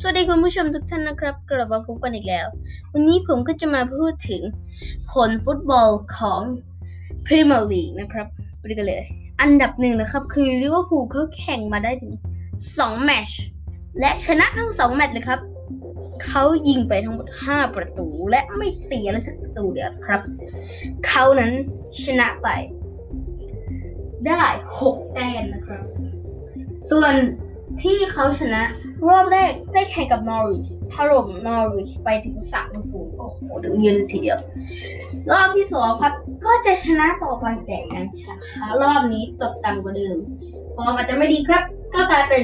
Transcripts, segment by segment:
สวัสดีคุณผู้ชมทุกท่านนะครับ กลับมาพบกันอีกแล้ว วันนี้ผมก็จะมาพูดถึงผลฟุตบอลของพรีเมียร์ลีกนะครับไปกันเลย อันดับหนึ่งนะครับ คือลิเวอร์พูลเขาแข่งมาได้ถึง 2 แมตช์และชนะทั้ง 2 แมตช์เลยครับเขายิงไปทั้งหมด 5 ประตูและไม่เสียเลยสักประตูเดียวครับเขานั้นชนะไป ได้ 6 แต้มนะครับ ส่วน ที่เขาชนะรอบแรกได้แข่งกับนอริชถล่มนอริชไปถึง3 0โอ้โหดี๋ยวยืนทีเดียว รอบที่สองครับ ก็จะชนะต่อไปแต่ยังช้ารอบนี้ตกต่ำกว่าเดิมพอมันจะไม่ดีครับ ก็กลายเป็น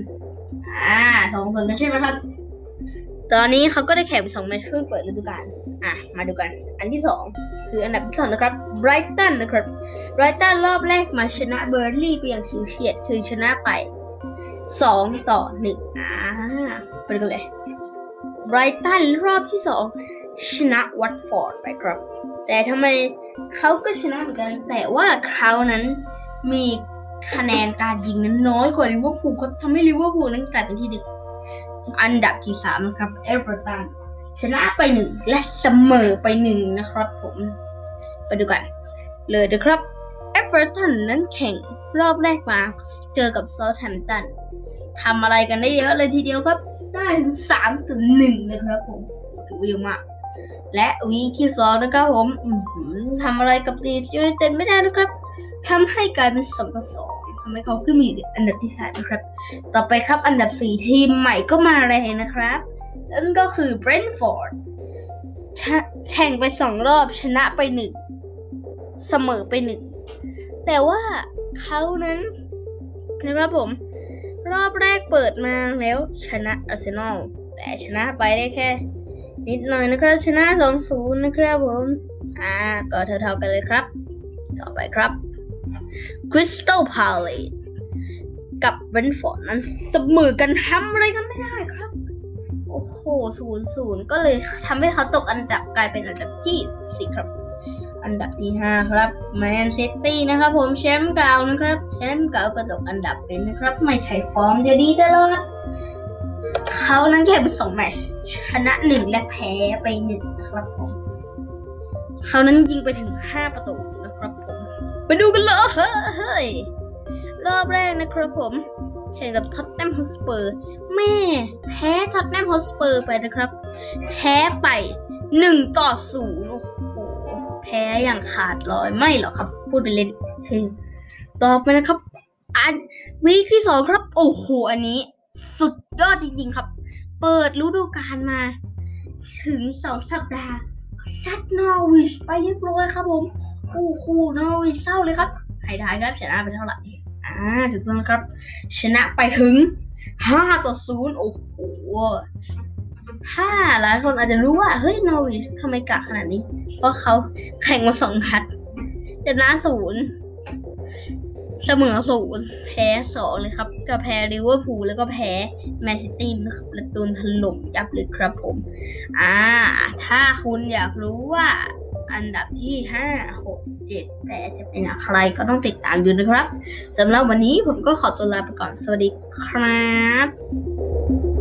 2-0อ่า2-0กันย์ใช่ไหมครับ ตอนนี้เขาก็ได้แข่งสองแมตช์เพื่อเปิดฤดูกาลอะ มาดูกัน อันที่สองคืออันดับที่สองนะครับไบรตันนะครับไบรตันรอบแรกมาชนะเบิร์นลีย์ไปอย่างฉิวเฉียดคือชนะไป 2ต่อ1อ่าไปดูกันเลยไบรตันรอบที่สองชนะวัตฟอร์ดไปครับ แต่ทำไมเขาก็ชนะเหมือนกัน แต่ว่าเขานั้นมีคะแนนการยิงนั้นน้อยกว่าลิเวอร์พูลครับทำให้ลิเวอร์พูลนั้นกลายเป็นที่หนึ่งอันดับที่สามครับเอเวอร์ตันชนะไปหนึ่งและเสมอไปหนึ่งนะครับผม ไปดูกัน เลยนะครับเอเวอร์ตันนั้นแข่ง รอบแรกมาเจอกับเซาท์แฮมป์ตันทำอะไรกันได้เยอะเลยทีเดียวครับ ได้ถึงสามต่อหนึ่งเลยครับผมถือว่าเยอะมากและ week ที่สองนะครับผมทำอะไรกับลีดส์ยูไนเต็ดไม่ได้นะครับทำให้กลายเป็นสองต่อสองทำให้เขาขึ้นมาอยู่อันดับที่สามนะครับ ต่อไปครับอันดับ4ทีมใหม่ก็มาแรงนะครับนั่นก็คือเบรนท์ฟอร์ดแข่งไป2รอบชนะไป1เสมอไป1แต่ว่า เขานั้นนะครับผม รอบแรกเปิดมาแล้วชนะอาร์เซนอลแต่ชนะไปได้แค่ นิดหน่อยนะครับ ชนะ 2-0 นะครับผม อ่า ก็เท่าๆกันเลยครับ ต่อไปครับคริสตัลพาเลซกับเบรนท์ฟอร์ดนั้นเสมอกันทำอะไรกันไม่ได้ครับ โอ้โหศูนย์ศูนย์ก็เลยทำให้เขาตกอันดับกลายเป็นอันดับที่สี่ครับ อันดับที่ห้าครับแมนซิตี้นะครับผมแชมป์เก่านะครับแชมป์เก่าก็ตกอันดับเป็นนะครับ ไม่ใช่ฟอร์มจะดีตลอดเขานั้นแข่งไปสองแมตช์ชนะหนึ่งและแพ้ไปหนึ่งนะครับผมเขานั้นยิงไปถึงห้าประตูนะครับผม ไปดูกันเลยเฮ้ยรอบแรกนะครับผมแข่งกับท็อตแนมฮอสเปอร์ แม่ แพ้ท็อตแนมฮอสเปอร์ไปนะครับ แพ้ไปหนึ่งต่อศูนย์ แพ้อย่างขาดลอยไม่หรอกครับ พูดไปเล่นเฮ้ยต่อไปนะครับ อัน week ที่สองครับ โอ้โหอันนี้ สุดยอดจริงๆครับ เปิดฤดูกาลมา ถึงสองสัปดาห์ซัดนอร์วิชไปเรียบร้อยครับผมโอ้โหนอร์วิชเศร้าเลยครับให้ทายครับชนะไปเท่าไหร่อ่าถูกต้องครับ ชนะไปถึง5ต่อ0โอ้โห ถ้าหลายคนอาจจะรู้ว่าเฮ้ยนอร์วิชทำไมกะขนาดนี้ เพราะเขาแข่งมาสองนัดชนะศูนย์เสมอศูนย์แพ้สองเลยครับก็แพ้ลิเวอร์พูลแล้วก็แพ้แมนซิตี้นะครับและตูนถล่มยับเลยครับผม อ่า ถ้าคุณอยากรู้ว่าอันดับที่5 6 7 8จะเป็นอะไรก็ต้องติดตามดูนะครับสำหรับวันนี้ผมก็ขอตัวลาไปก่อน สวัสดีครับ